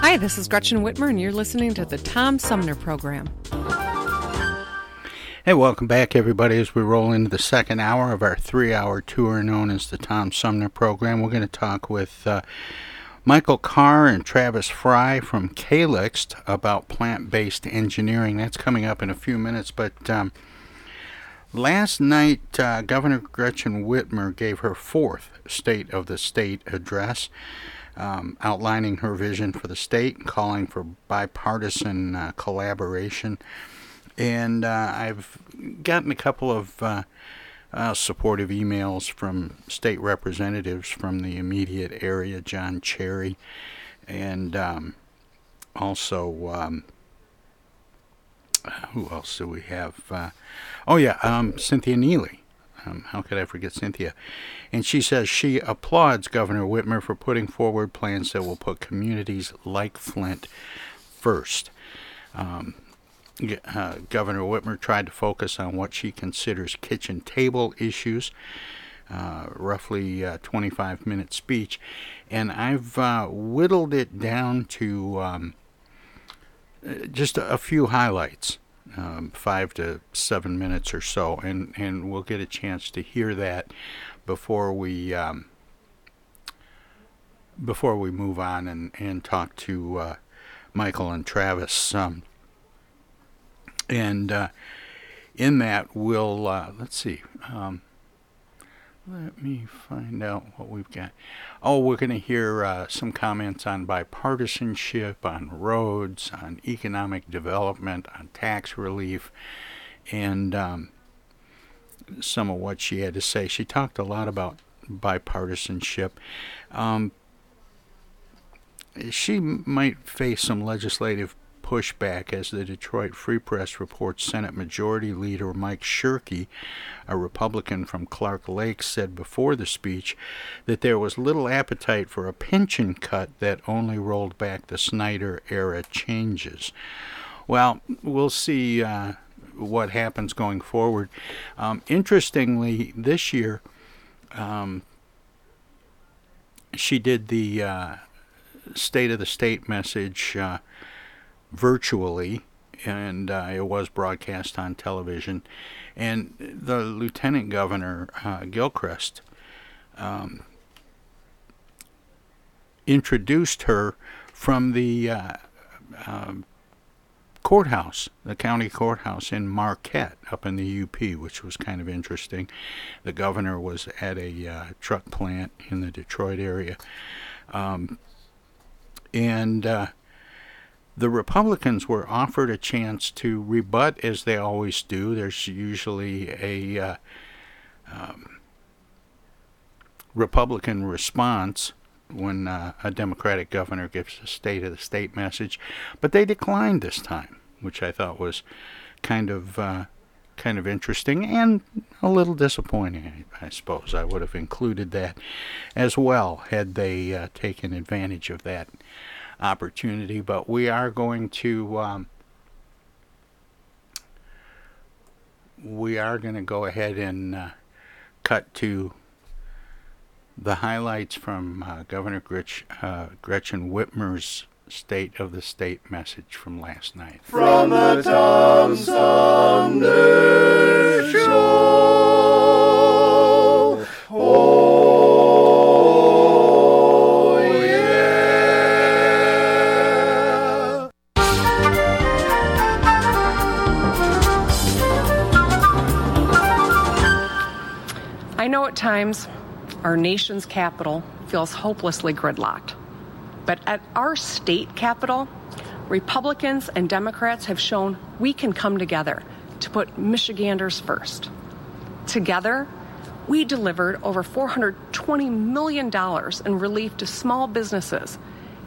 Hi, this is Gretchen Whitmer, and you're listening to the Tom Sumner Program. Hey, welcome back, everybody, as we roll into the second hour of our three hour tour known as the Tom Sumner Program. We're going to talk with uh, Michael Carr and Travis Frey from Calyxt about plant based engineering. That's coming up in a few minutes, but. Um, Last night, uh, Governor Gretchen Whitmer gave her fourth State of the State address, um, outlining her vision for the state, calling for bipartisan uh, collaboration and uh, I've gotten a couple of uh, uh, supportive emails from state representatives from the immediate area, John Cherry, and um, also um, who else do we have? Uh, oh yeah, um, Cynthia Neeley. Um, how could I forget Cynthia? And she says she applauds Governor Whitmer for putting forward plans that will put communities like Flint first. Um, uh, Governor Whitmer tried to focus on what she considers kitchen table issues, uh, roughly uh, 25 minute speech, and I've uh, whittled it down to um, just a, a, few highlights, um, five to seven minutes or so, and, and we'll get a chance to hear that before we. Um, before we move on and, and talk to uh, Michael and Travis, um, and uh, in that we'll uh, let's see um, let me find out what we've got. Oh we're going to hear uh, some comments on bipartisanship on roads on economic development on tax relief and um, some of what she had to say. She talked a lot about bipartisanship. Um, she might face some legislative pushback as the Detroit Free Press reports Senate Majority Leader Mike Shirkey, a Republican from Clark Lake, said before the speech that there was little appetite for a pension cut that only rolled back the Snyder era changes. Well, we'll see uh, what happens going forward. Um, interestingly, this year, um, she did the uh, State of the State message. Uh, virtually, and uh, it was broadcast on television. And the lieutenant governor, uh, Gilchrist, um, introduced her from the uh, um, courthouse, the county courthouse in Marquette, up in the UP, which was kind of interesting. The governor was at a uh, truck plant in the Detroit area. Um, and uh, the Republicans were offered a chance to rebut, as they always do. There's usually a uh, um, Republican response when uh, a Democratic governor gives a state of the state message, but they declined this time, which I thought was kind of uh, kind of interesting and a little disappointing. I suppose I would have included that as well had they uh, taken advantage of that opportunity, but we are going to um, we are going to go ahead and uh, cut to the highlights from uh, Governor Gretch, uh, Gretchen Whitmer's State of the State message from last night. From the Tom Sumner Show. Know at times our nation's capital feels hopelessly gridlocked. But at our state capital, Republicans and Democrats have shown we can come together to put Michiganders first. Together, we delivered over $420 million in relief to small businesses,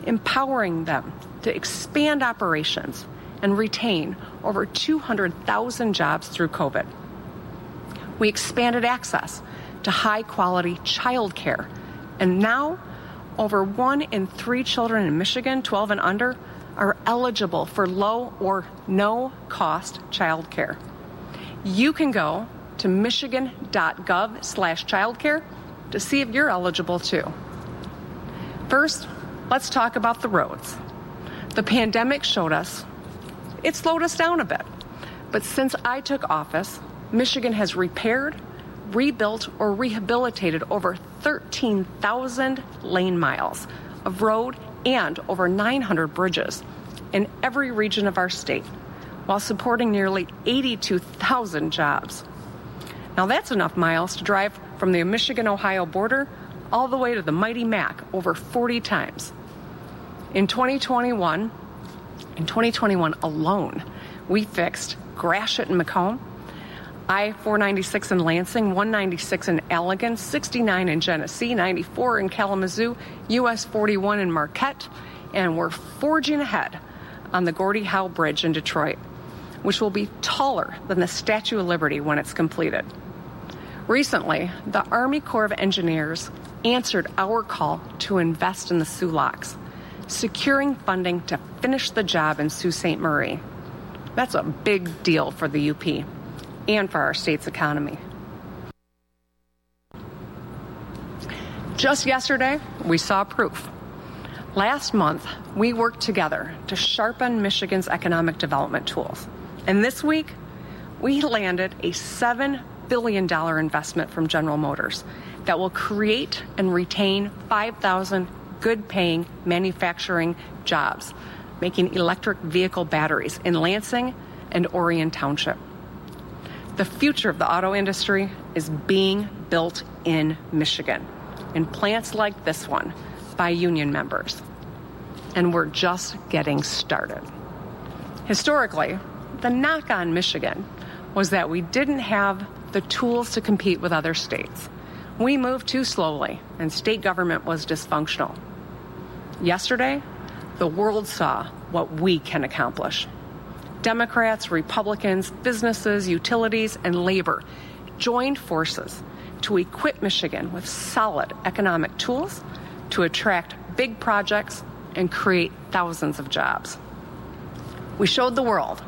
empowering them to expand operations and retain over 200,000 jobs through COVID. We expanded access to high quality child care, and now over one in three children in Michigan, 12 and under, are eligible for low or no cost child care. You can go to michigan.gov slash childcare to see if you're eligible too. First, let's talk about the roads. The pandemic showed us it slowed us down a bit. But since I took office, Michigan has repaired, rebuilt, or rehabilitated over 13,000 lane miles of road and over 900 bridges in every region of our state, while supporting nearly 82,000 jobs. Now, that's enough miles to drive from the Michigan Ohio border all the way to the mighty Mac over 40 times. In 2021, in 2021 alone, we fixed Gratiot and Macomb, I 496 in Lansing, 196 in Allegan, 69 in Genesee, 94 in Kalamazoo, US 41 in Marquette, and we're forging ahead on the Gordie Howe Bridge in Detroit, which will be taller than the Statue of Liberty when it's completed. Recently, the Army Corps of Engineers answered our call to invest in the Soo Locks, securing funding to finish the job in Sault Ste. Marie. That's a big deal for the UP and for our state's economy. Just yesterday, we saw proof. Last month, we worked together to sharpen Michigan's economic development tools. And this week, we landed a $7 billion investment from General Motors that will create and retain 5,000 good paying manufacturing jobs, making electric vehicle batteries in Lansing and Orion Township. The future of the auto industry is being built in Michigan, in plants like this one, by union members. And we're just getting started. Historically, the knock on Michigan was that we didn't have the tools to compete with other states. We moved too slowly, and state government was dysfunctional. Yesterday, the world saw what we can accomplish. Democrats, Republicans, businesses, utilities, and labor joined forces to equip Michigan with solid economic tools to attract big projects and create thousands of jobs. We showed the world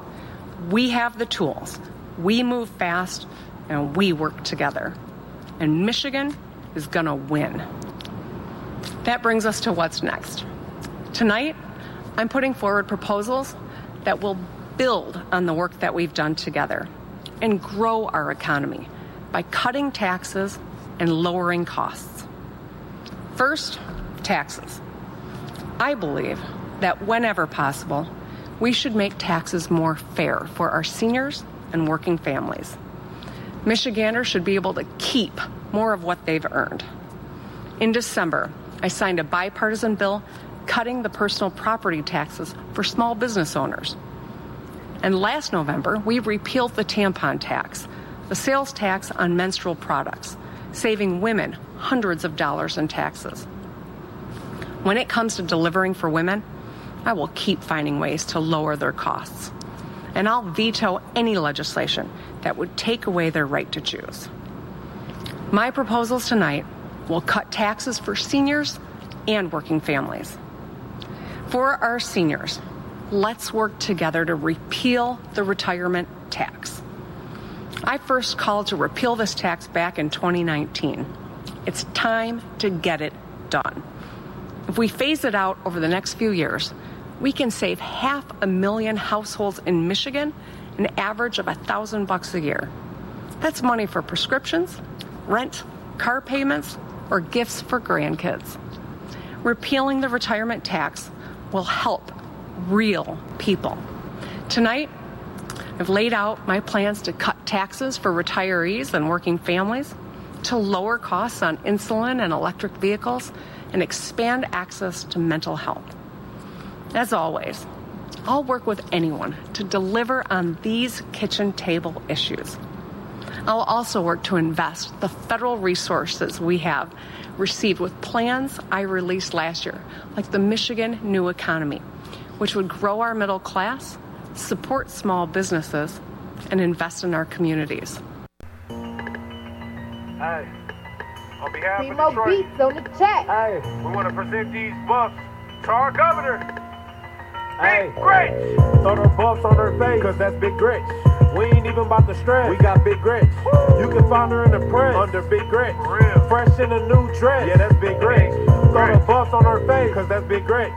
we have the tools, we move fast, and we work together. And Michigan is going to win. That brings us to what's next. Tonight, I'm putting forward proposals that will build on the work that we've done together and grow our economy by cutting taxes and lowering costs. First, taxes. I believe that whenever possible, we should make taxes more fair for our seniors and working families. Michiganders should be able to keep more of what they've earned. In December, I signed a bipartisan bill cutting the personal property taxes for small business owners. And last November, we repealed the tampon tax, the sales tax on menstrual products, saving women hundreds of dollars in taxes. When it comes to delivering for women, I will keep finding ways to lower their costs. And I'll veto any legislation that would take away their right to choose. My proposals tonight will cut taxes for seniors and working families. For our seniors, let's work together to repeal the retirement tax. I first called to repeal this tax back in 2019. It's time to get it done. If we phase it out over the next few years, we can save half a million households in Michigan an average of a thousand bucks a year. That's money for prescriptions, rent, car payments, or gifts for grandkids. Repealing the retirement tax will help real people. Tonight, I've laid out my plans to cut taxes for retirees and working families, to lower costs on insulin and electric vehicles and expand access to mental health. As always, I'll work with anyone to deliver on these kitchen table issues. I'll also work to invest the federal resources we have received with plans I released last year, like the Michigan New Economy, which would grow our middle class, support small businesses, and invest in our communities. Hey, on behalf Team of Detroit, beats on the chat. Hey, we want to present these buffs to our governor. Hey, Big Gritch. Throw the buffs on her face, cause that's Big Gritch. We ain't even about to stress. We got Big Gritch. You can find her in the press under Big Gritch. Real. Fresh in a new dress. Yeah, that's Big Gritch. Throw the buffs on her face, cause that's Big Gritch.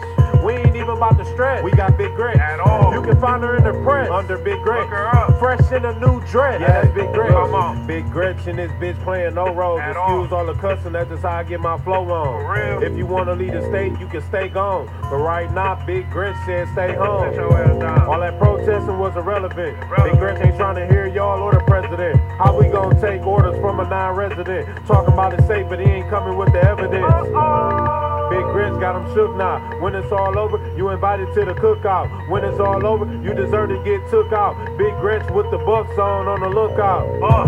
We ain't even about to stretch. We got Big Gritch. At all. You can find her in the press under Big Gritch. Look her up. Fresh in a new dress. Yeah, that's Big Gritch. Come on. Big Gritch in this bitch playing no roles. At Excuse all. all the cussing, that's just how I get my flow on. For real. If you wanna lead the state, you can stay gone. But right now, Big Gritch said stay home. Sit your ass down. All that protesting was irrelevant. Big Irrelevant. Gretch ain't trying to hear y'all or the president. How we gonna take orders from a non-resident? Talking about it safe, but he ain't coming with the evidence. Big Gretch got him shook now. When it's all over, you invited to the cookout. When it's all over, you deserve to get took out. Big Gretch with the bucks on on the lookout. Uh,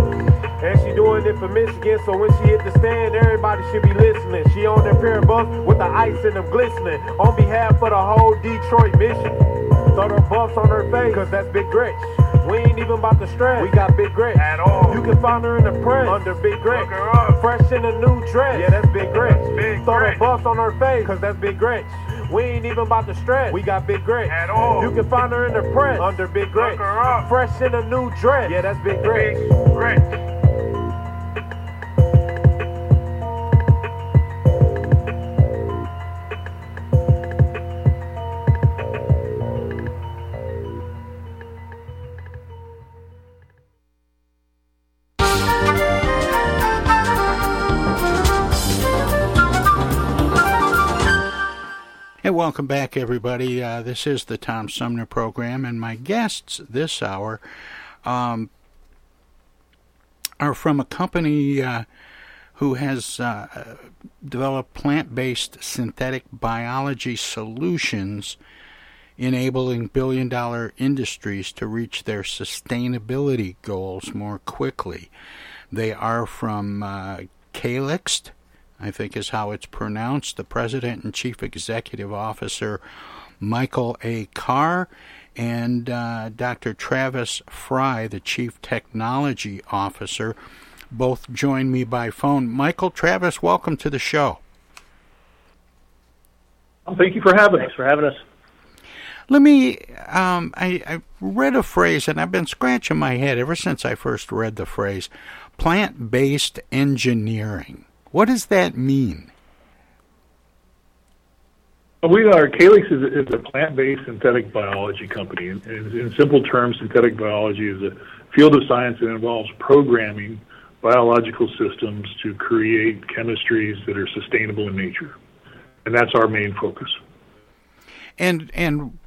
And she doing it for Michigan, so when she hit the stand, everybody should be listening. She on that pair of bucks with the ice in them glistening. On behalf of the whole Detroit mission. Throw the buffs on her face, cause that's Big Gretch. We ain't even about to stress. We got Big Gretch. At all. You can find her in the press under Big Gretch. Look her up. Fresh in a new dress. Yeah, that's Big Gretch. Big Throw Gretch. the buffs on her face, cause that's Big Gretch. We ain't even about to stress. We got Big Gretch. At all. You can find her in the press under Big Gretch. Look her up. Fresh in a new dress. Yeah, that's Big Gretch. Big Gritch. Hey, welcome back, everybody. Uh, this is the Tom Sumner program, and my guests this hour um, are from a company uh, who has uh, developed plant based synthetic biology solutions enabling billion dollar industries to reach their sustainability goals more quickly. They are from uh, Calyxt, I think is how it's pronounced, the president and chief executive officer, Michael A. Carr, and uh, Dr. Travis Frey, the chief technology officer. Both join me by phone. Michael, Travis, welcome to the show. Thank you for having us. For having us. Let me. Um, I, I read a phrase, and I've been scratching my head ever since I first read the phrase plant based engineering. What does that mean? We are Calyxt is, a- is a plant-based synthetic biology company. In, in, simple terms, synthetic biology is a field of science that involves programming biological systems to create chemistries that are sustainable in nature, and that's our main focus. And and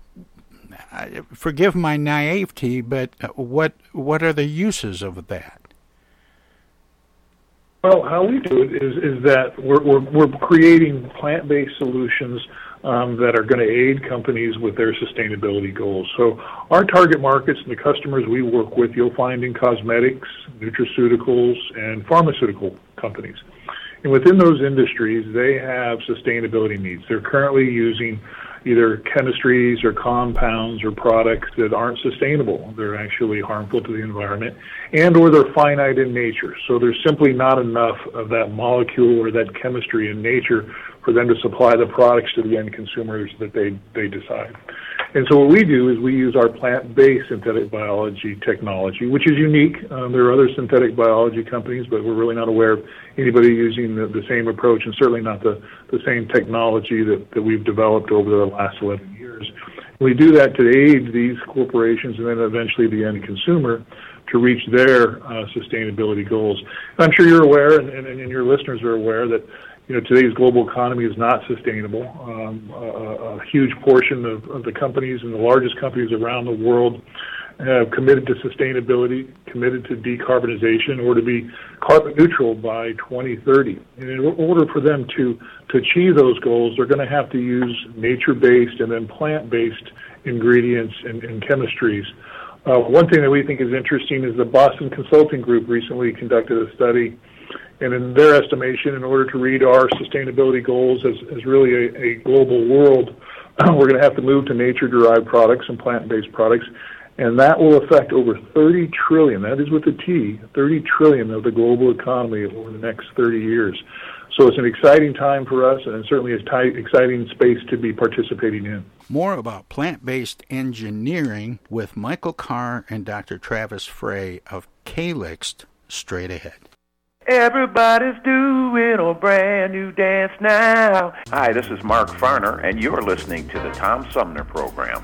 uh, forgive my naivety, but what what are the uses of that? Well, how we do it is is that we're we're, we're creating plant-based solutions um, that are going to aid companies with their sustainability goals. So our target markets and the customers we work with, you'll find in cosmetics, nutraceuticals, and pharmaceutical companies. And within those industries, they have sustainability needs. They're currently using either chemistries or compounds or products that aren't sustainable. They're actually harmful to the environment and or they're finite in nature. So there's simply not enough of that molecule or that chemistry in nature for them to supply the products to the end consumers that they, they decide. And so what we do is we use our plant-based synthetic biology technology, which is unique. Um, there are other synthetic biology companies, but we're really not aware of anybody using the, the same approach and certainly not the, the same technology that, that we've developed over the last 11 years. We do that to aid these corporations and then eventually the end consumer to reach their uh, sustainability goals. I'm sure you're aware, and, your listeners are aware, that you know today's global economy is not sustainable. Um, a, huge portion of, the companies and the largest companies around the world uh, committed to sustainability, committed to decarbonization, or to be carbon neutral by 2030. And in order for them to, achieve those goals, they're going to have to use nature-based and then plant-based ingredients and chemistries. Uh, one thing that we think is interesting is the Boston Consulting Group recently conducted a study, and in their estimation, in order to read our sustainability goals as, as really a, a global world, we're going to have to move to nature-derived products and plant-based products, and that will affect over 30 trillion. That is with a T, 30 trillion of the global economy over the next 30 years. So it's an exciting time for us, and certainly a t- exciting space to be participating in. More about plant based engineering with Michael Carr and Dr. Travis Frey of Calyxt straight ahead. Everybody's doing a brand new dance now. Hi, this is Mark Farner, and you're listening to the Tom Sumner Program.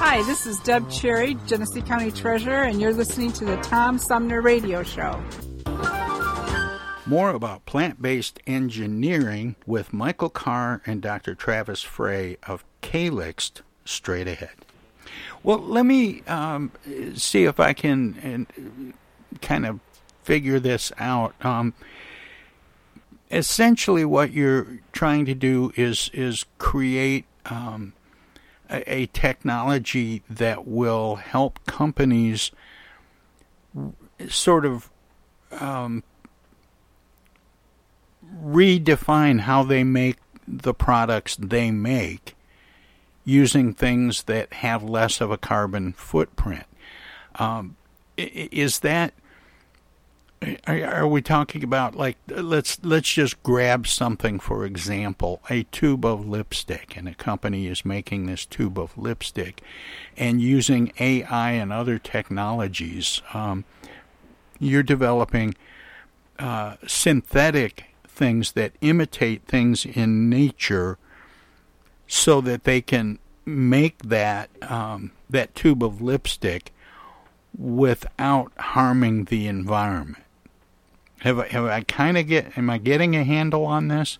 Hi, this is Deb Cherry, Genesee County Treasurer, and you're listening to the Tom Sumner Radio Show. More about plant based engineering with Michael Carr and Dr. Travis Frey of Calyxt straight ahead. Well, let me um, see if I can uh, kind of figure this out. Um, essentially, what you're trying to do is is create um, a, technology that will help companies sort of um, redefine how they make the products they make using things that have less of a carbon footprint. Um, is that are we talking about like let's let's just grab something for example a tube of lipstick and a company is making this tube of lipstick and using AI and other technologies um, you're developing uh, synthetic things that imitate things in nature so that they can make that um, that tube of lipstick without harming the environment. Have I, have I kind of get? Am I getting a handle on this?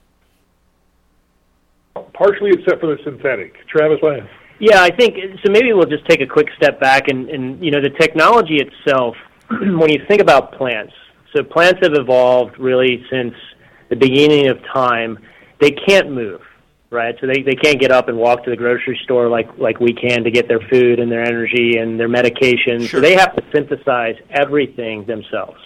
Partially, except for the synthetic. Travis, what? Yeah, I think so. Maybe we'll just take a quick step back and, and you know the technology itself. when you think about plants, so plants have evolved really since the beginning of time, they can't move, right? So they, they can't get up and walk to the grocery store like, like we can to get their food and their energy and their medication. Sure. So they have to synthesize everything themselves.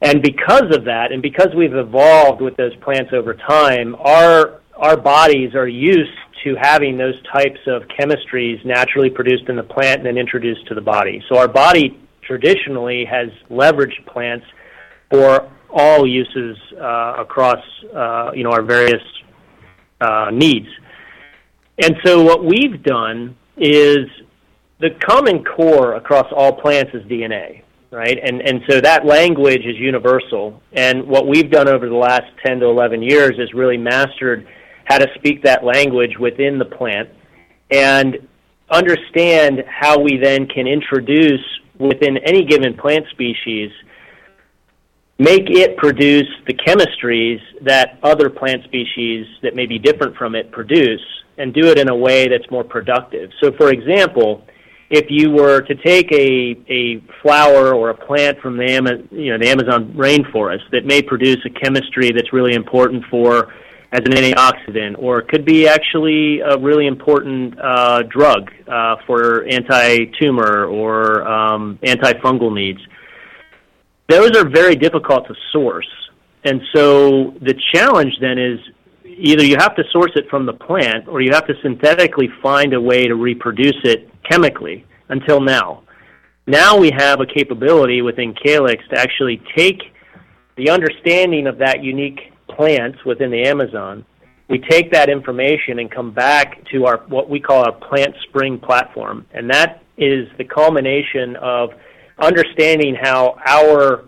And because of that, and because we've evolved with those plants over time, our our bodies are used to having those types of chemistries naturally produced in the plant and then introduced to the body. So our body traditionally has leveraged plants for all uses uh, across uh, you know our various uh, needs. And so what we've done is the common core across all plants is DNA, right? And and so that language is universal. And what we've done over the last 10 to 11 years is really mastered how to speak that language within the plant and understand how we then can introduce within any given plant species make it produce the chemistries that other plant species that may be different from it produce and do it in a way that's more productive. So, for example, if you were to take a, a flower or a plant from the, Ama- you know, the Amazon rainforest that may produce a chemistry that's really important for as an antioxidant, or it could be actually a really important uh, drug uh, for anti-tumor or um, antifungal needs those are very difficult to source. And so the challenge then is either you have to source it from the plant or you have to synthetically find a way to reproduce it chemically until now. Now we have a capability within Calyxt to actually take the understanding of that unique plant within the Amazon. We take that information and come back to our what we call our plant spring platform. And that is the culmination of understanding how our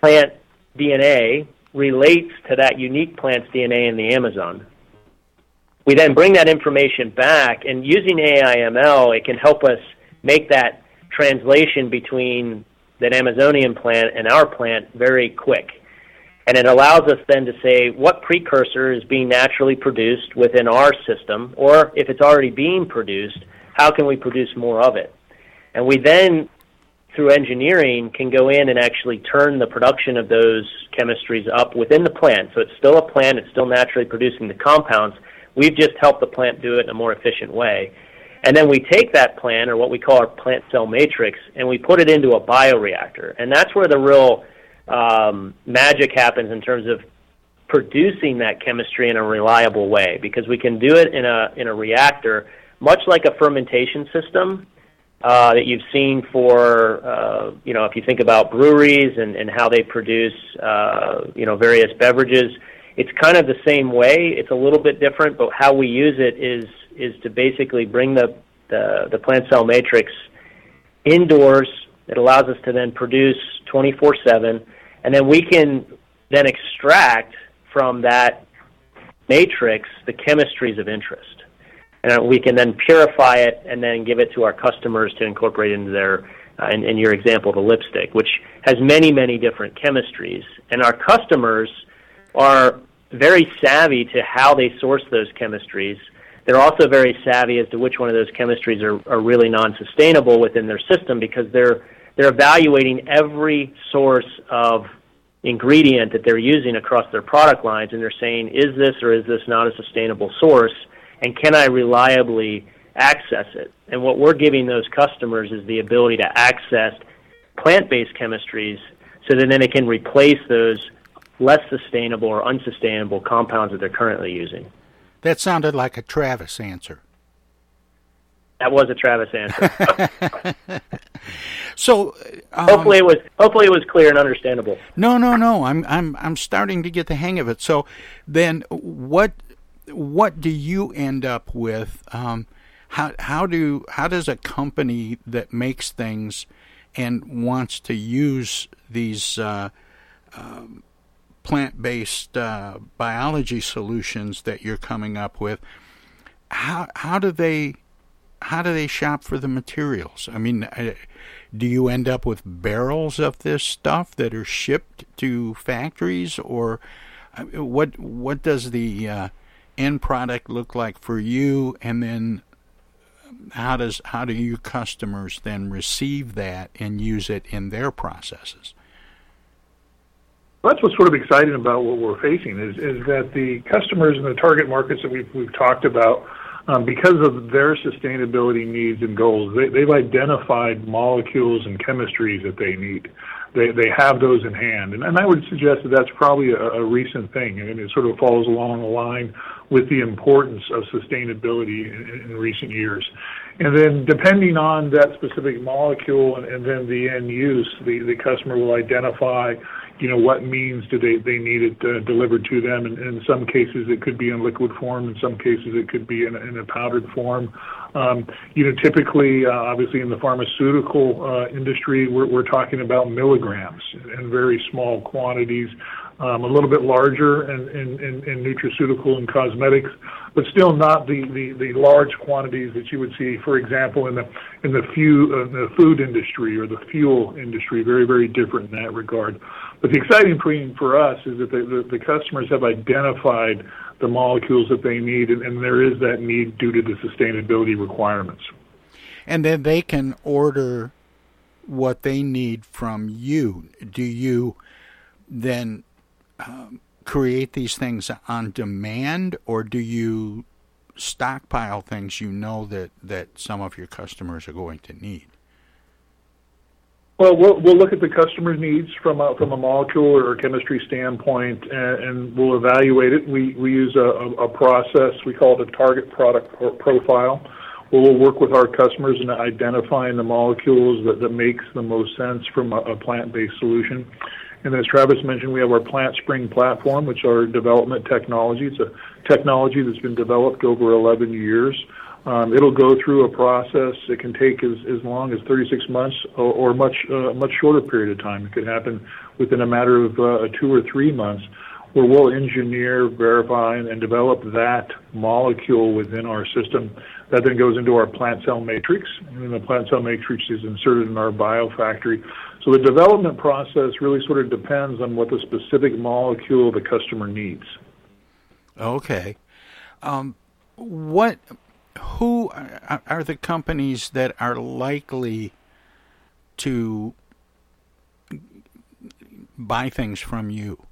plant DNA relates to that unique plant's DNA in the Amazon. We then bring that information back, and using AIML, it can help us make that translation between that Amazonian plant and our plant very quick. And it allows us then to say what precursor is being naturally produced within our system, or if it's already being produced, how can we produce more of it? And we then through engineering can go in and actually turn the production of those chemistries up within the plant. So it's still a plant, it's still naturally producing the compounds. We've just helped the plant do it in a more efficient way. And then we take that plant, or what we call our plant cell matrix, and we put it into a bioreactor. And that's where the real um, magic happens in terms of producing that chemistry in a reliable way, because we can do it in a, in a reactor, much like a fermentation system that you've seen for, uh, you know, if you think about breweries and, and how they produce, uh, you know, various beverages, it's kind of the same way. It's a little bit different, but how we use it is is to basically bring the the, the plant cell matrix indoors. It allows us to then produce 24/7, and then we can then extract from that matrix the chemistries of interest. And we can then purify it and then give it to our customers to incorporate into their uh, in, in your example, the lipstick, which has many, many different chemistries. And our customers are very savvy to how they source those chemistries. They're also very savvy as to which one of those chemistries are, are really non-sustainable within their system because they're they're evaluating every source of ingredient that they're using across their product lines, and they're saying, is this or is this not a sustainable source, and can I reliably access it? And what we're giving those customers is the ability to access plant-based chemistries so that then it can replace those less sustainable or unsustainable compounds that they're currently using. That sounded like a Travis answer. That was a Travis answer. so um, hopefully it was hopefully it was clear and understandable. No, no, no. I'm I'm I'm starting to get the hang of it. So then what what do you end up with? Um, how how do how does a company that makes things and wants to use these uh, um, plant-based uh, biology solutions that you're coming up with how how do they how do they shop for the materials i mean uh, do you end up with barrels of this stuff that are shipped to factories or uh, what what does the uh, end product look like for you and then how does how do you customers then receive that and use it in their processes? that's what's sort of exciting about what we're facing is is that the customers and the target markets that we've we've talked about, um, because of their sustainability needs and goals, they, they've identified molecules and chemistries that they need. They they have those in hand, and, and I would suggest that that's probably a, a recent thing, and it sort of falls along the line with the importance of sustainability in, in recent years. And then, depending on that specific molecule and, and then the end use, the, the customer will identify, you know, what means do they, they need it uh, delivered to them. And in some cases, it could be in liquid form. In some cases, it could be in, in a powdered form. Um, you know, typically, uh, obviously, in the pharmaceutical uh, industry, we're, we're talking about milligrams and very small quantities um, a little bit larger in, in, in, in nutraceutical and cosmetics, but still not the, the, the large quantities that you would see, for example, in the in the, few, uh, the food industry or the fuel industry. Very very different in that regard. But the exciting thing for us is that the customers have identified the molecules that they need, and, and there is that need due to the sustainability requirements. And then they can order what they need from you. Do you then um, create these things on demand, or do you stockpile things you know that, that some of your customers are going to need? Well, we'll look at the customer needs from a, from a molecule or chemistry standpoint, and, we'll evaluate it. We we use a, process we call it a target product profile, where we'll work with our customers in identifying the molecules that, makes the most sense from a, plant-based solution. And as Travis mentioned, we have our Plant Spring platform, which are development technology. It's a technology that's been developed over 11 years. Um, it'll go through a process. It can take as, as long as 36 months or, much uh, much shorter period of time. It could happen within a matter of uh, two or three months, where we'll engineer, verify, and develop that molecule within our system. That then goes into our plant cell matrix, and then the plant cell matrix is inserted in our biofactory. So the development process really sort of depends on what the specific molecule the customer needs. Okay. Um, what, who are the companies that are likely to buy things from you?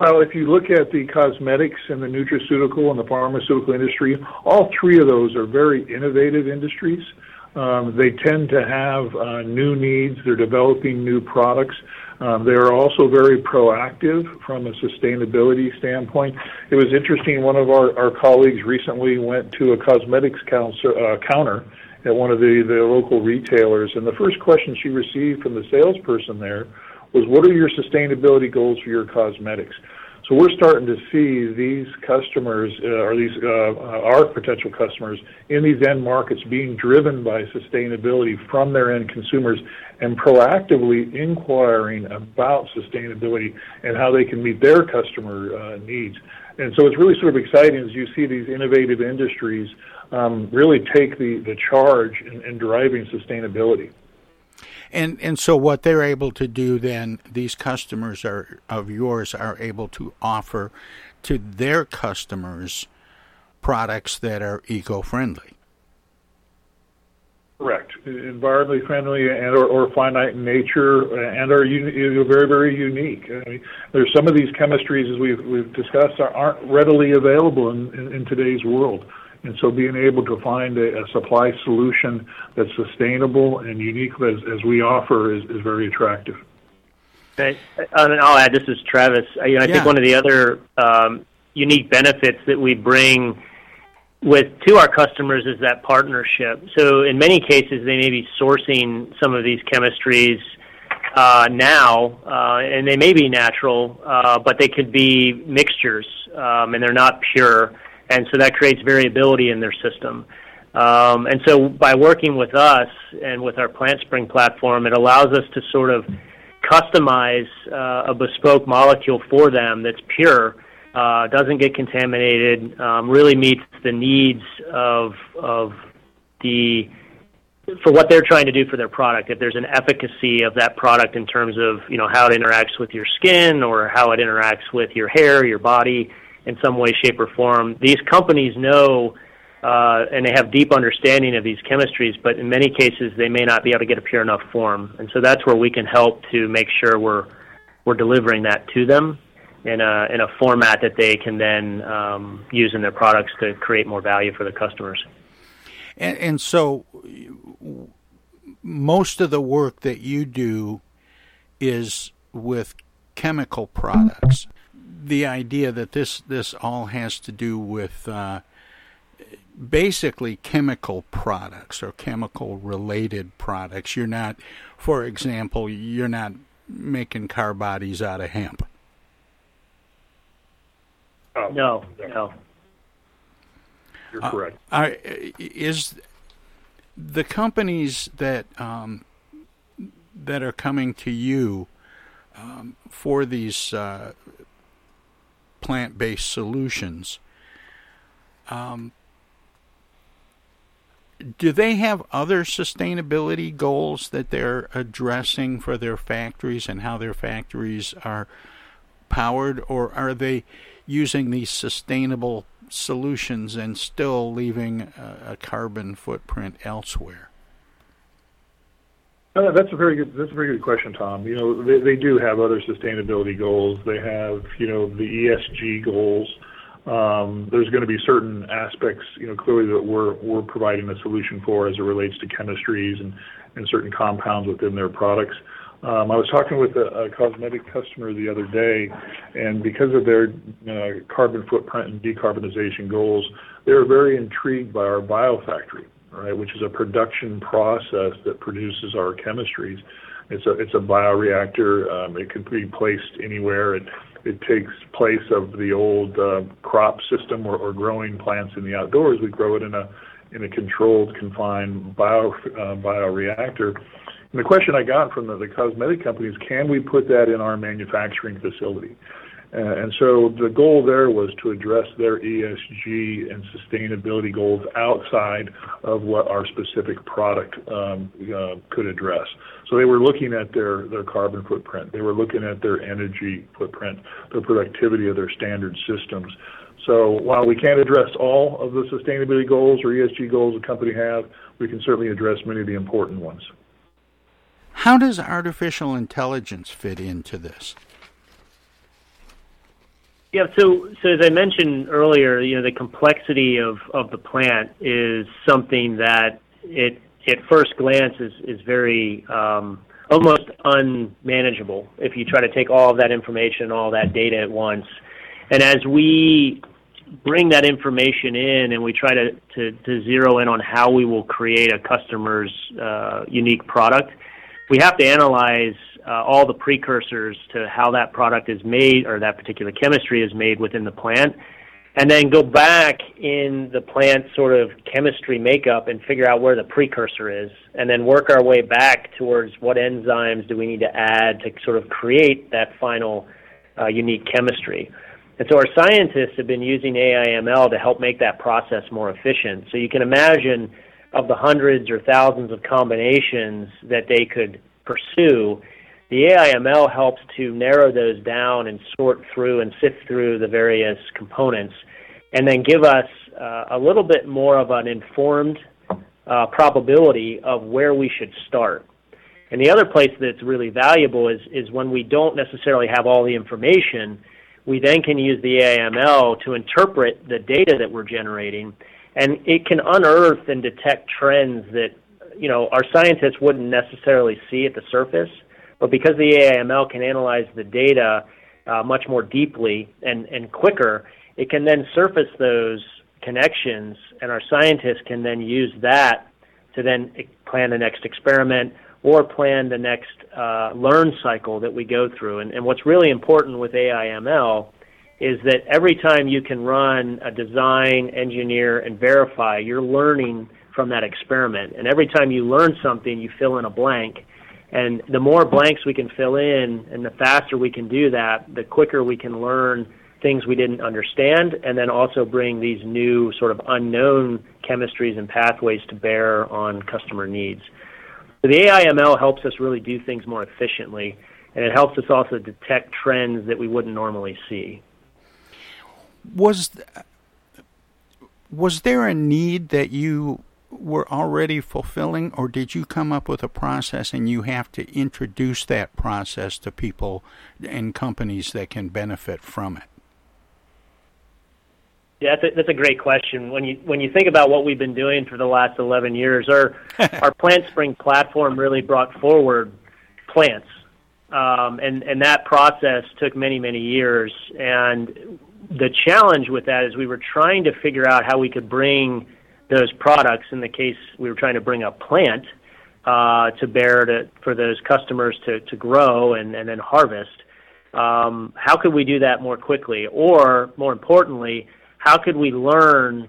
Well, if you look at the cosmetics and the nutraceutical and the pharmaceutical industry, all three of those are very innovative industries. Um, they tend to have uh, new needs. They're developing new products. Um, they're also very proactive from a sustainability standpoint. It was interesting. One of our, colleagues recently went to a cosmetics uh, counter at one of the local retailers, and the first question she received from the salesperson there was, "What are your sustainability goals for your cosmetics?" So we're starting to see these customers, uh, or these uh, our potential customers in these end markets being driven by sustainability from their end consumers and proactively inquiring about sustainability and how they can meet their customer uh, needs. And so it's really sort of exciting as you see these innovative industries um, really take the, charge in driving sustainability. And and so what they're able to do then, these customers are of yours are able to offer to their customers products that are eco-friendly. Correct. Environmentally friendly and or, or finite in nature and are un- very very unique. I mean, there's some of these chemistries as we've we've discussed are, aren't readily available in, in, in today's world. And so being able to find a, a supply solution that's sustainable and unique as, as we offer is, is very attractive. Okay. And I'll add, this is Travis. I, you know, I Yeah. think one of the other um, unique benefits that we bring with to our customers is that partnership. So in many cases, they may be sourcing some of these chemistries uh, now, uh, and they may be natural, uh, but they could be mixtures, um, and they're not pure, and so that creates variability in their system. Um, and so by working with us and with our PlantSpring platform, it allows us to sort of customize uh, a bespoke molecule for them that's pure, uh, doesn't get contaminated, um, really meets the needs of of the for what they're trying to do for their product. If there's an efficacy of that product in terms of you know how it interacts with your skin or how it interacts with your hair, your body, in some way, shape, or form, these companies know. Uh, and they have deep understanding of these chemistries, but in many cases they may not be able to get a pure enough form, and so that's where we can help to make sure we're we're delivering that to them in a in a format that they can then um, use in their products to create more value for the customers. And, and so most of the work that you do is with chemical products. The idea that this this all has to do with uh, basically chemical products or chemical related products. You're not, for example, you're not making car bodies out of hemp. No, no. You're correct. Are, is the companies that um, that are coming to you um, for these uh, plant-based solutions? Um, do they have other sustainability goals that they're addressing for their factories and how their factories are powered, or are they using these sustainable solutions and still leaving a, a carbon footprint elsewhere? Uh, that's a very good. That's a very good question, Tom. You know, they, do have other sustainability goals. They have, you know, the ESG goals. Um, there's going to be certain aspects, you know, clearly that we're we're providing a solution for as it relates to chemistries and certain compounds within their products. Um, I was talking with a, cosmetic customer the other day, and because of their uh, carbon footprint and decarbonization goals, they were very intrigued by our biofactory, right, which is a production process that produces our chemistries. It's a it's a bioreactor. Um, it can be placed anywhere. It it takes place of the old uh, crop system or, or growing plants in the outdoors. We grow it in a in a controlled, confined bio uh, bioreactor. And the question I got from the, the cosmetic companies, can we put that in our manufacturing facility? Uh, and so the goal there was to address their ESG and sustainability goals outside of what our specific product um, uh, could address. So they were looking at their, carbon footprint. They were looking at their energy footprint, the productivity of their standard systems. So while we can't address all of the sustainability goals or ESG goals a company have, we can certainly address many of the important ones. How does artificial intelligence fit into this? Yeah, so so as I mentioned earlier, you know, the complexity of, the plant is something that it at first glance is is very um, almost unmanageable if you try to take all of that information, and all that data at once. And as we bring that information in and we try to zero in on how we will create a customer's uh, unique product, we have to analyze uh, all the precursors to how that product is made or that particular chemistry is made within the plant, and then go back in the plant sort of chemistry makeup and figure out where the precursor is, and then work our way back towards what enzymes do we need to add to sort of create that final uh, unique chemistry. And so our scientists have been using AIML to help make that process more efficient. So you can imagine of the hundreds or thousands of combinations that they could pursue, the AIML helps to narrow those down and sort through and sift through the various components and then give us uh, a little bit more of an informed uh, probability of where we should start. And the other place that's really valuable is, is when we don't necessarily have all the information, we then can use the AIML to interpret the data that we're generating, and it can unearth and detect trends that you know our scientists wouldn't necessarily see at the surface. But because the AIML can analyze the data uh, much more deeply and, and quicker, it can then surface those connections, and our scientists can then use that to then plan the next experiment or plan the next uh, learn cycle that we go through. And, and what's really important with AIML is that every time you can run a design, engineer, and verify, you're learning from that experiment. And every time you learn something, you fill in a blank. And the more blanks we can fill in and the faster we can do that, the quicker we can learn things we didn't understand and then also bring these new sort of unknown chemistries and pathways to bear on customer needs. So the AIML helps us really do things more efficiently, and it helps us also detect trends that we wouldn't normally see. Was was there a need that you were already fulfilling, or did you come up with a process and you have to introduce that process to people and companies that can benefit from it? Yeah, that's a, that's a great question. When you when you think about what we've been doing for the last 11 years, our our PlantSpring platform really brought forward plants, um, and and that process took many many years. And the challenge with that is we were trying to figure out how we could bring those products. In the case we were trying to bring a plant uh, to bear to for those customers to to grow and and then harvest. Um, how could we do that more quickly, or more importantly? how could we learn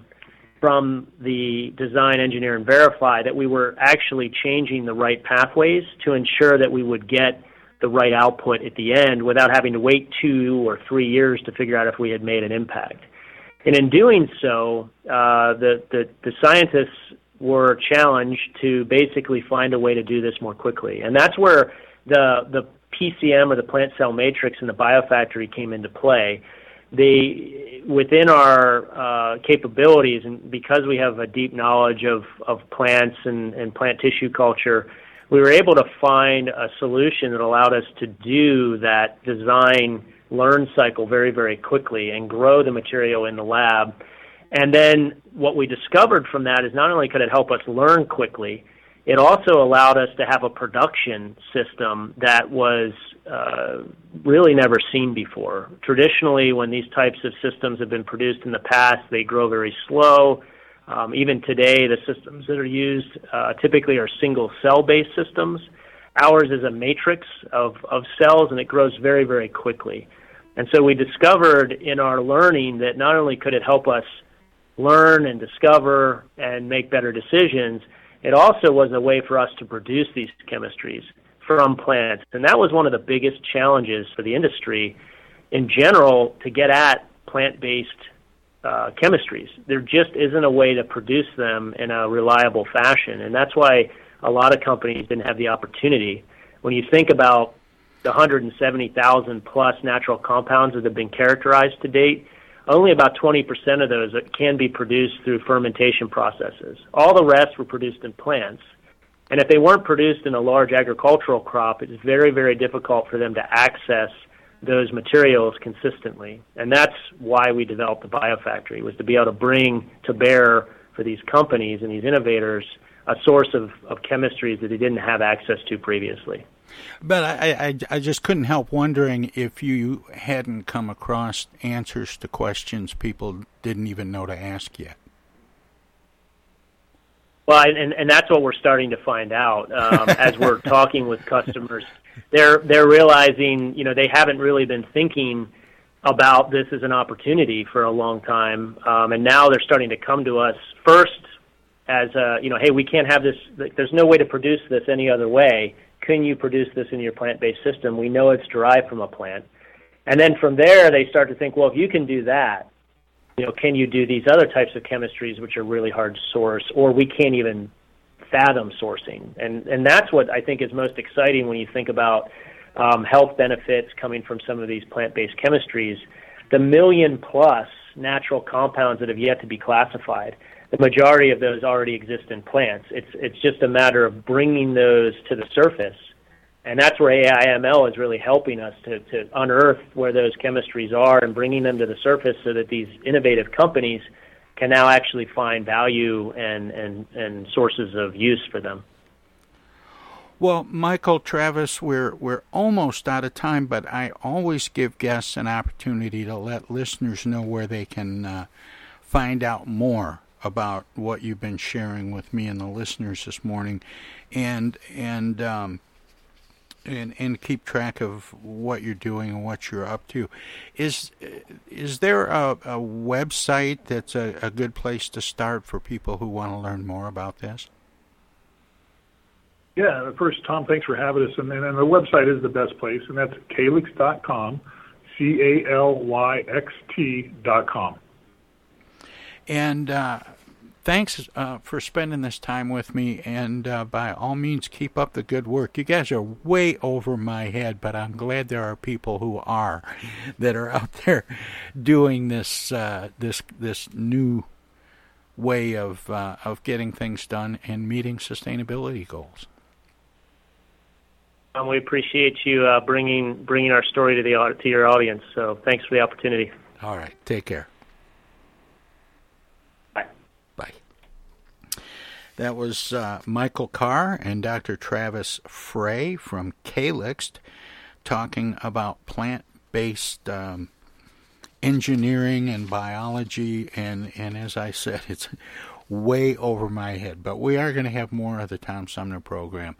from the design, engineer, and verify that we were actually changing the right pathways to ensure that we would get the right output at the end without having to wait two or three years to figure out if we had made an impact. And in doing so, uh, the, the, the scientists were challenged to basically find a way to do this more quickly. And that's where the, the PCM or the plant cell matrix and the biofactory came into play they within our uh, capabilities, and because we have a deep knowledge of, of plants and, and plant tissue culture, we were able to find a solution that allowed us to do that design learn cycle very, very quickly and grow the material in the lab. And then what we discovered from that is not only could it help us learn quickly, it also allowed us to have a production system that was uh, really never seen before. Traditionally, when these types of systems have been produced in the past, they grow very slow. Um, even today, the systems that are used uh, typically are single cell based systems. Ours is a matrix of, of cells and it grows very, very quickly. And so we discovered in our learning that not only could it help us learn and discover and make better decisions, it also was a way for us to produce these chemistries from plants. And that was one of the biggest challenges for the industry in general to get at plant based uh, chemistries. There just isn't a way to produce them in a reliable fashion. And that's why a lot of companies didn't have the opportunity. When you think about the 170,000 plus natural compounds that have been characterized to date, only about 20% of those can be produced through fermentation processes. All the rest were produced in plants. And if they weren't produced in a large agricultural crop, it's very, very difficult for them to access those materials consistently. And that's why we developed the biofactory, was to be able to bring to bear for these companies and these innovators a source of, of chemistries that they didn't have access to previously. But I, I, I just couldn't help wondering if you hadn't come across answers to questions people didn't even know to ask yet. Well, and and that's what we're starting to find out um, as we're talking with customers. They're they're realizing, you know, they haven't really been thinking about this as an opportunity for a long time, um, and now they're starting to come to us first as a, you know, hey, we can't have this. There's no way to produce this any other way can you produce this in your plant-based system? We know it's derived from a plant. And then from there, they start to think, well, if you can do that, you know, can you do these other types of chemistries which are really hard to source, or we can't even fathom sourcing? And and that's what I think is most exciting when you think about um, health benefits coming from some of these plant-based chemistries. The million plus natural compounds that have yet to be classified, the majority of those already exist in plants. It's it's just a matter of bringing those to the surface and that's where AIML is really helping us to, to unearth where those chemistries are and bringing them to the surface so that these innovative companies can now actually find value and, and, and sources of use for them. Well, Michael Travis, we're we're almost out of time, but I always give guests an opportunity to let listeners know where they can uh, find out more about what you've been sharing with me and the listeners this morning, and and um, and and keep track of what you're doing and what you're up to. Is is there a, a website that's a, a good place to start for people who want to learn more about this? Yeah, first, Tom, thanks for having us. And, and, and the website is the best place, and that's calyxt.com, C A L Y X T.com. And uh, thanks uh, for spending this time with me. And uh, by all means, keep up the good work. You guys are way over my head, but I'm glad there are people who are that are out there doing this uh, this this new way of uh, of getting things done and meeting sustainability goals. Um, we appreciate you uh, bringing bringing our story to the to your audience. So thanks for the opportunity. All right, take care. That was uh, Michael Carr and Dr. Travis Frey from Calyxt talking about plant based um, engineering and biology. And, and as I said, it's way over my head. But we are going to have more of the Tom Sumner program.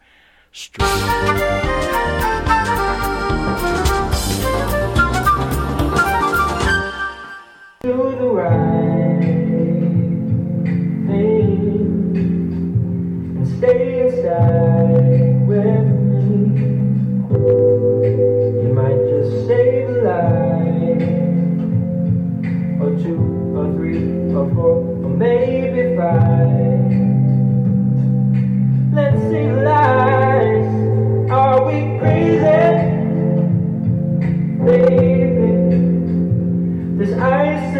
Stay inside with me. You might just save a life, or two, or three, or four, or maybe five. Let's save lives. Are we crazy, baby? This isolated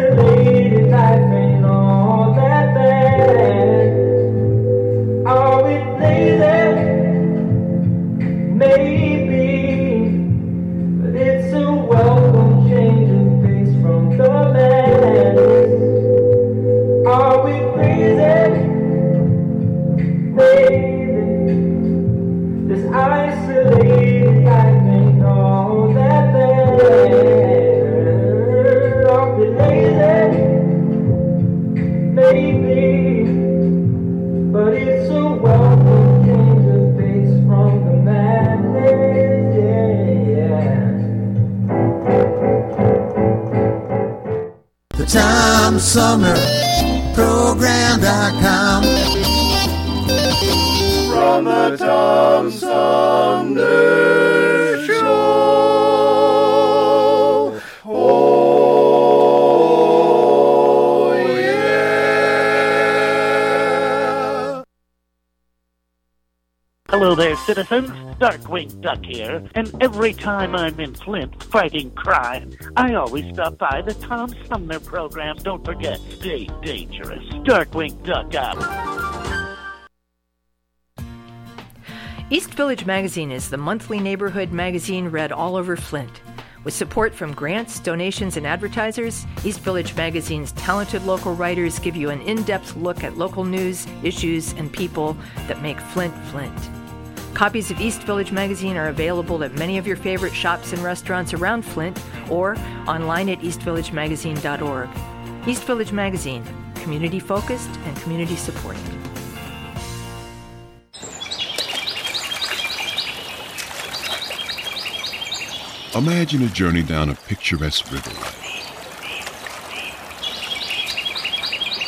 Tom Sumner Program.com. From the Tom Sumner Show. Oh, yeah. Hello there, citizens. Darkwing Duck here, and every time I'm in Flint fighting crime, I always stop by the Tom Sumner program. Don't forget, stay dangerous. Darkwing Duck out. East Village Magazine is the monthly neighborhood magazine read all over Flint. With support from grants, donations, and advertisers, East Village Magazine's talented local writers give you an in depth look at local news, issues, and people that make Flint Flint. Copies of East Village Magazine are available at many of your favorite shops and restaurants around Flint or online at eastvillagemagazine.org. East Village Magazine, community focused and community supported. Imagine a journey down a picturesque river.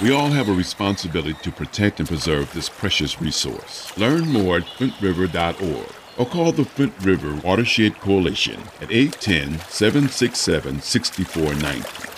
We all have a responsibility to protect and preserve this precious resource. Learn more at flintriver.org or call the Flint River Watershed Coalition at 810 767 6490.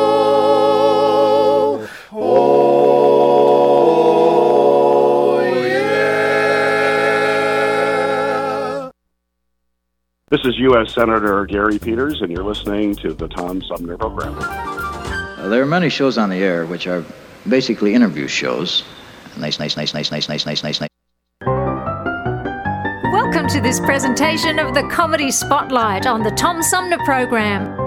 This is U.S. Senator Gary Peters, and you're listening to the Tom Sumner Program. Uh, there are many shows on the air which are basically interview shows. Nice, nice, nice, nice, nice, nice, nice, nice, nice. Welcome to this presentation of the Comedy Spotlight on the Tom Sumner Program.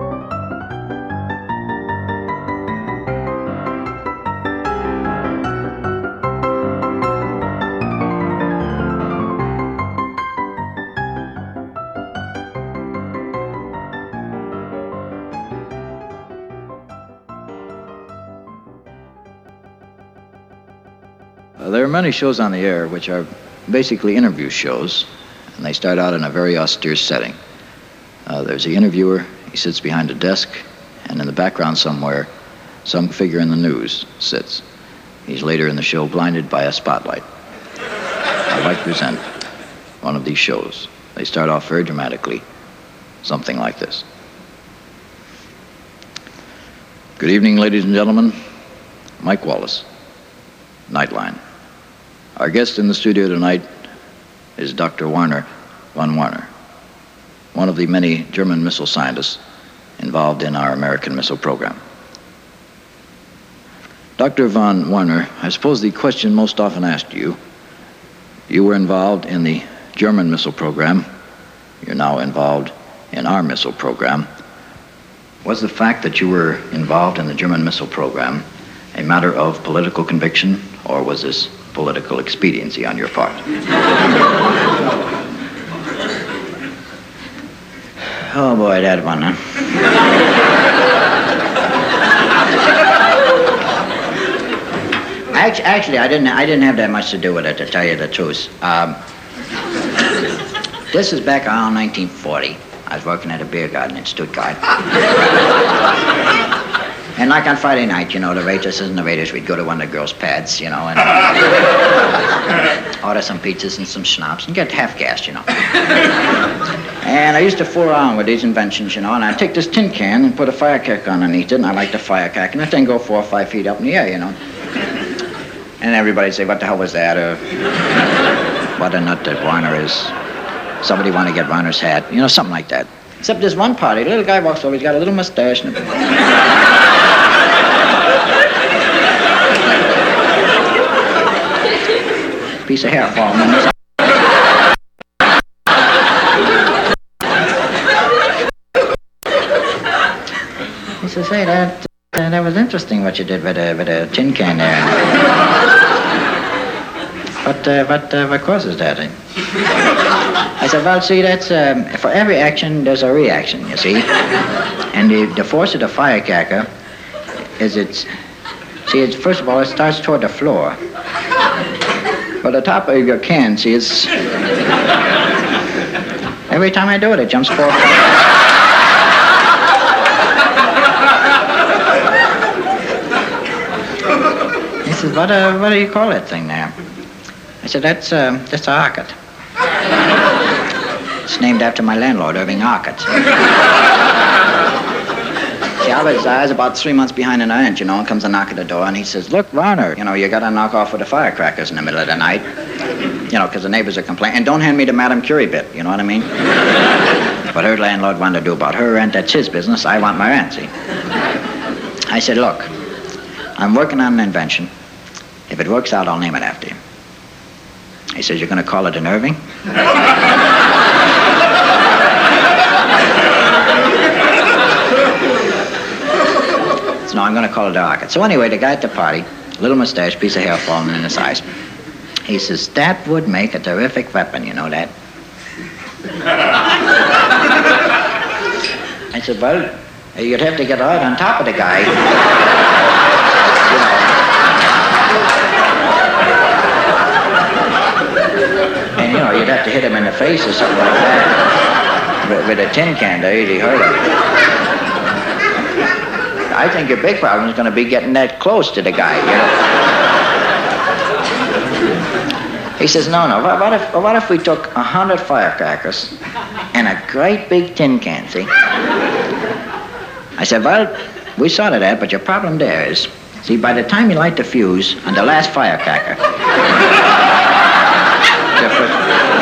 There are many shows on the air which are basically interview shows, and they start out in a very austere setting. Uh, there's the interviewer, he sits behind a desk, and in the background somewhere, some figure in the news sits. He's later in the show blinded by a spotlight. I'd like to present one of these shows. They start off very dramatically, something like this. Good evening, ladies and gentlemen. Mike Wallace, Nightline. Our guest in the studio tonight is Dr. Warner von Warner, one of the many German missile scientists involved in our American missile program. Dr. von Warner, I suppose the question most often asked you you were involved in the German missile program, you're now involved in our missile program. Was the fact that you were involved in the German missile program a matter of political conviction, or was this political expediency on your part? oh boy, that one, huh? Actually, I didn't. I didn't have that much to do with it, to tell you the truth. Um, this is back around 1940. I was working at a beer garden in Stuttgart. And like on Friday night, you know, the waitresses and the waiters, we'd go to one of the girls' pads, you know, and order some pizzas and some schnapps and get half gassed, you know. And I used to fool around with these inventions, you know, and I'd take this tin can and put a firecracker underneath it, and I like the firecracker, and the thing go four or five feet up in the air, you know. And everybody'd say, what the hell was that? Or what a nut that Warner is. Somebody want to get Warner's hat, you know, something like that. Except this one party, the little guy walks over, he's got a little mustache and a... piece of hair falling on He says, hey, that, uh, that was interesting what you did with a, with a tin can there. What, uh, what, uh, what causes that? I said, well, see, that's, um, for every action, there's a reaction, you see. And the, the force of the firecracker is it's, see, it's, first of all, it starts toward the floor. But the top of your can, see, it's, every time I do it, it jumps forward. He says, what, uh, what do you call that thing there? I said, that's, uh, that's a Arcot. It's named after my landlord, Irving Arcot. I was, I was about three months behind an aunt, you know, and comes a knock at the door, and he says, look, Warner, you know, you got to knock off with the firecrackers in the middle of the night, you know, because the neighbors are complaining. And don't hand me the Madame Curie bit, you know what I mean? what her landlord wanted to do about her rent, that's his business. I want my rent, see? I said, look, I'm working on an invention. If it works out, I'll name it after you. He says, You're going to call it an Irving? so, no, I'm going to call it a rocket. So, anyway, the guy at the party, little mustache, piece of hair falling in his eyes. He says, That would make a terrific weapon, you know that? I said, Well, you'd have to get right on top of the guy. And, you know, you'd have to hit him in the face or something like that. With, with a tin can to really hurt him. I think your big problem is going to be getting that close to the guy, you know. He says, no, no, what, if, what if we took a hundred firecrackers and a great big tin can, see? I said, well, we sorted that, but your problem there is, see, by the time you light the fuse on the last firecracker,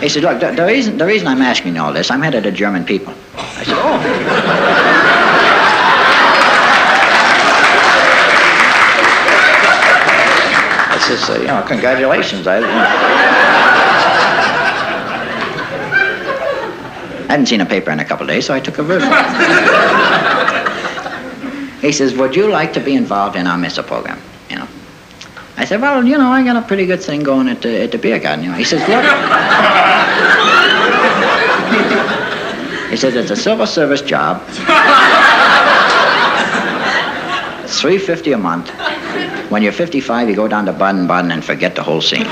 He said, look, the, the, reason, the reason I'm asking you all this, I'm headed to German people. I said, oh. I says, uh, you know, congratulations. I, you know. I hadn't seen a paper in a couple of days, so I took a verse. he says, would you like to be involved in our missile program? I said, well, you know, I got a pretty good thing going at the, at the beer garden. You know. He says, look. he says, it's a civil service job. It's 350 a month. When you're 55, you go down to Baden-Baden and forget the whole scene.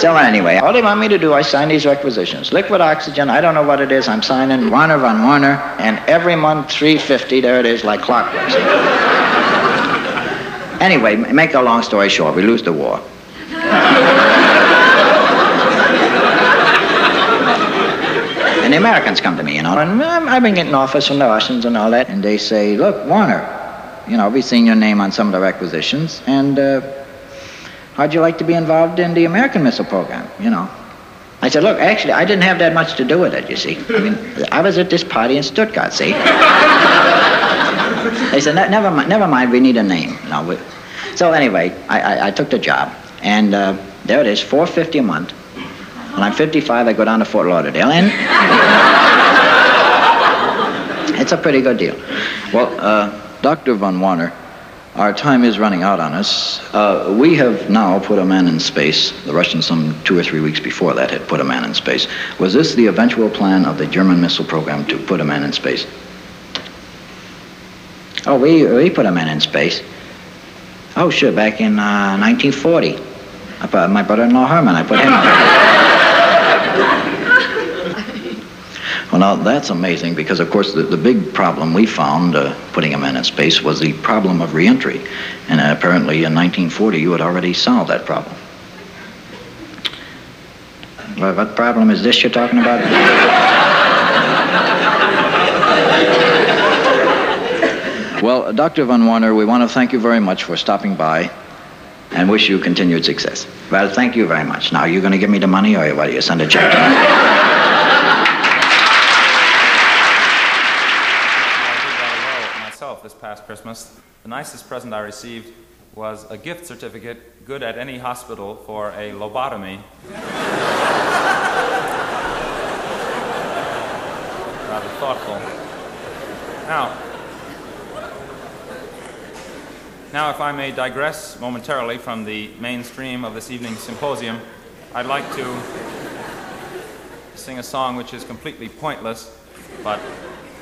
so anyway, all they want me to do, I sign these requisitions. Liquid oxygen, I don't know what it is. I'm signing Warner von Warner, and every month 350, there it is, like clockwork. Anyway, make a long story short, we lose the war. and the Americans come to me, you know, and um, I've been getting offers from the Russians and all that, and they say, look, Warner, you know, we've seen your name on some of the requisitions, and uh, how'd you like to be involved in the American missile program, you know? I said, look, actually, I didn't have that much to do with it, you see. I mean, I was at this party in Stuttgart, see? They said, never mind, never mind, we need a name. We... So anyway, I, I, I, took the job, and uh, there it is, 450 a month. When I'm 55, I go down to Fort Lauderdale, and it's a pretty good deal. Well, uh, Dr. Von Warner Our time is running out on us. Uh, we have now put a man in space. The Russians, some two or three weeks before that, had put a man in space. Was this the eventual plan of the German missile program to put a man in space? Oh, we, we put a man in space. Oh, sure, back in uh, 1940. I put, my brother-in-law Herman, I put him Well, now that's amazing because, of course, the, the big problem we found uh, putting a man in space was the problem of reentry. And uh, apparently in 1940 you had already solved that problem. Well, what problem is this you're talking about? well, uh, Dr. Von Warner, we want to thank you very much for stopping by and wish you continued success. Well, thank you very much. Now, are you going to give me the money or what, you send a check to me? this past Christmas. The nicest present I received was a gift certificate, good at any hospital, for a lobotomy. Rather thoughtful. Now, now, if I may digress momentarily from the mainstream of this evening's symposium, I'd like to sing a song which is completely pointless, but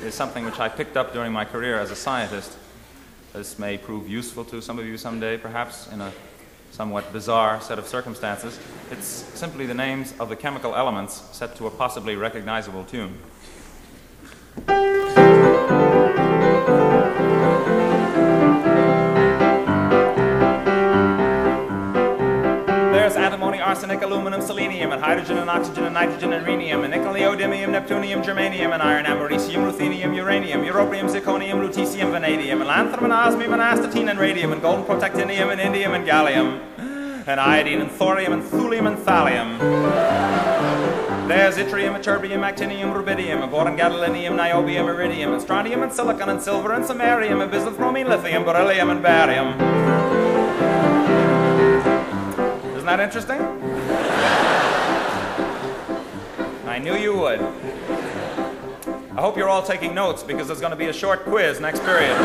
is something which I picked up during my career as a scientist. This may prove useful to some of you someday, perhaps, in a somewhat bizarre set of circumstances. It's simply the names of the chemical elements set to a possibly recognizable tune. Arsenic, aluminum, selenium, and hydrogen and oxygen and nitrogen and rhenium, and nickel, neodymium, neptunium, germanium, and iron, americium, ruthenium, uranium, europium, zirconium, lutetium, vanadium, and lanthanum, and osmium, and astatine, and radium, and golden protactinium, and indium, and gallium, and iodine, and thorium, and thulium, and thallium. There's yttrium, ytterbium, actinium, rubidium, and boron, gadolinium, niobium, iridium, and strontium, and silicon, and silver, and samarium, and bismuth, bromine, lithium, beryllium, and barium. Isn't that interesting? I knew you would. I hope you're all taking notes because there's going to be a short quiz next period.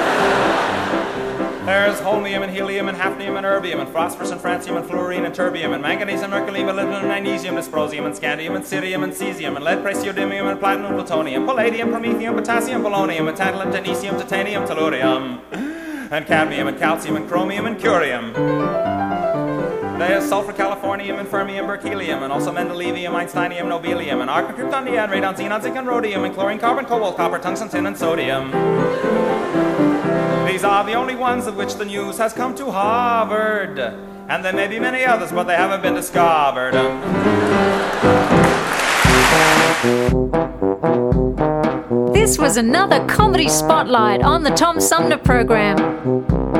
There's holmium and helium and hafnium and erbium and phosphorus and francium and fluorine and terbium and manganese and mercury, and molybdenum and magnesium, dysprosium and scandium and cerium and cesium and lead, praseodymium and platinum, plutonium, palladium, promethium, potassium, polonium and tantalum, technetium, titanium, tellurium and cadmium and calcium and chromium and curium. There's sulfur, californium, and fermium, berkelium, and also mendelevium, einsteinium, nobelium, and argon, krypton, neon, radon, xenon, zinc, and rhodium, and chlorine, carbon, cobalt, copper, tungsten, tin, and sodium. These are the only ones of which the news has come to Harvard. And there may be many others, but they haven't been discovered. This was another comedy spotlight on the Tom Sumner program.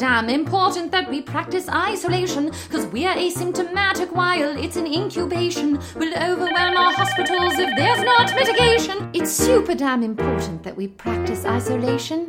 damn important that we practice isolation, because we're asymptomatic while it's in incubation. We'll overwhelm our hospitals if there's not mitigation. It's super damn important that we practice isolation.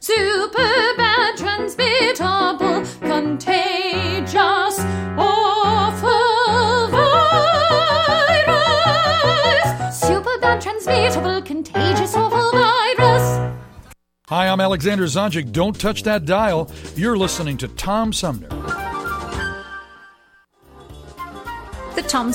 Super bad, transmittable, contagious, awful virus. Super bad, transmittable, contagious, awful virus. Hi, I'm Alexander Zonjic. Don't touch that dial. You're listening to Tom Sumner. The Tom